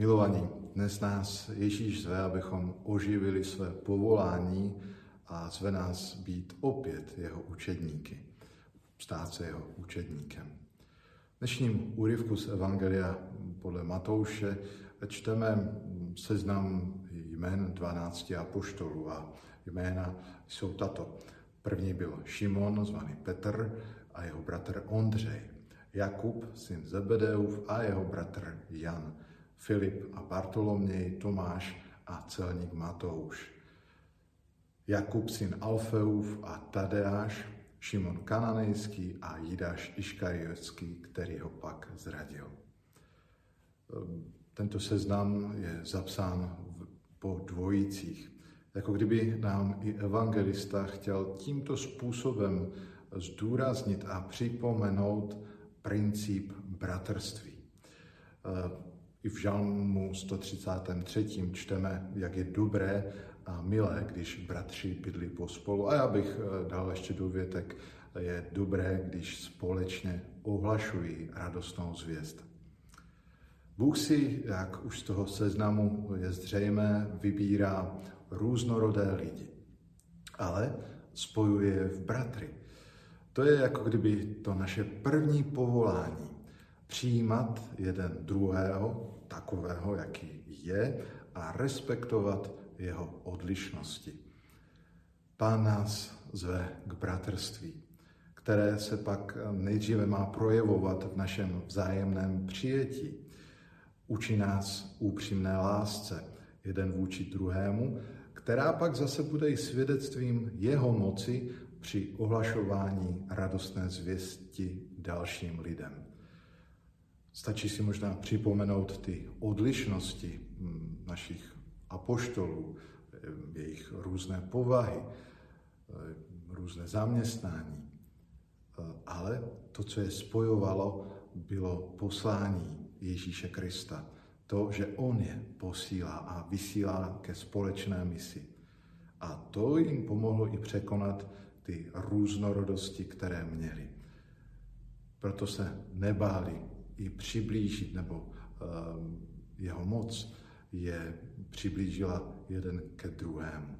Milovaní, dnes nás Ježíš zve, abychom oživili své povolání a zve nás být opět jeho učedníky, stát se jeho učedníkem. V dnešním úryvku z Evangelia podle Matouše čteme seznam jmén 12 apoštolů a jména jsou tato. První byl Šimon, zvaný Petr, a jeho bratr Ondřej. Jakub, syn Zebedeův a jeho bratr Jan. Filip a Bartoloměj, Tomáš a celník Matouš. Jakub, syn Alfeův a Tadeáš, Šimon Kananejský a Jidáš Iškariotský, který ho pak zradil. Ehm, tento seznam je zapsán po dvojicích. Jako kdyby nám i evangelista chtěl tímto způsobem zdůraznit a připomenout princip bratrství. I v žalmu 133. čteme, jak je dobré a milé, když bratři bydlí pospolu. A já bych eh, dal ještě dovětek, je dobré, když společně ohlašují radostnou zvěst. Bůh si, jak už z toho seznamu je zřejmé, vybírá různorodé lidi, ale spojuje je v bratry. To je jako kdyby to naše první povolání, přijímat jeden druhého, takového, jaký je, a respektovat jeho odlišnosti. Pán nás zve k bratrství, které se pak nejdříve má projevovat v našem vzájemném přijetí. Učí nás upřímné lásce, jeden vůči druhému, která pak zase bude i svědectvím jeho moci při ohlašování radostné zvěsti dalším lidem. Stačí si možná připomenout ty odlišnosti hm, našich apoštolů, jejich různé povahy, různé zaměstnání. Ale to, co je spojovalo, bylo poslání Ježíše Krista. To, že On je posílá a vysílá ke společné misi. A to jim pomohlo i překonat ty různorodosti, které měli. Proto se nebáli i přiblížit, nebo um, jeho moc je přiblížila jeden ke druhému.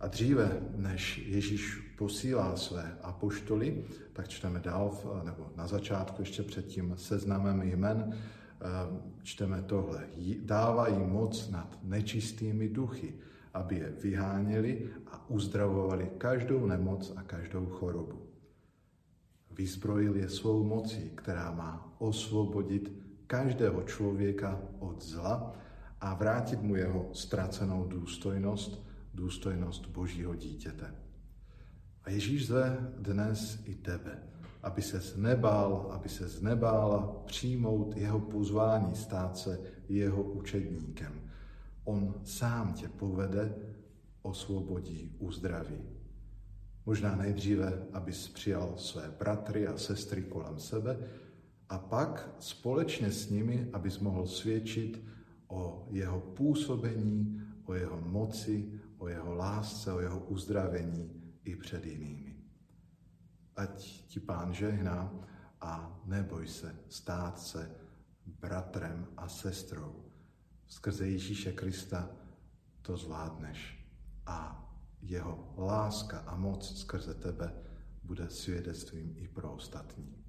A dříve, než Ježíš posílá své apoštoly, tak čteme dál, nebo na začátku ještě před tím seznamem jmen, ehm, čteme tohle. Dávají moc nad nečistými duchy, aby je vyháněli a uzdravovali každou nemoc a každou chorobu. Vyzbrojil je svou mocí, která má osvobodit každého člověka od zla a vrátit mu jeho ztracenou důstojnost, důstojnost Božího dítěte. A Ježíš zve dnes i tebe, aby se nebál, aby se nebála přijmout jeho pozvání stát se jeho učedníkem. On sám tě povede, osvobodí, uzdraví. Možná nejdříve, abys přijal své bratry a sestry kolem sebe, a pak společně s nimi, abys mohl svědčit o jeho působení, o jeho moci, o jeho lásce, o jeho uzdravení i před jinými. Ať ti pán žehná a neboj se stát se bratrem a sestrou. Skrze Ježíše Krista to zvládneš jeho láska a moc skrze tebe bude svědectvím i pro ostatní.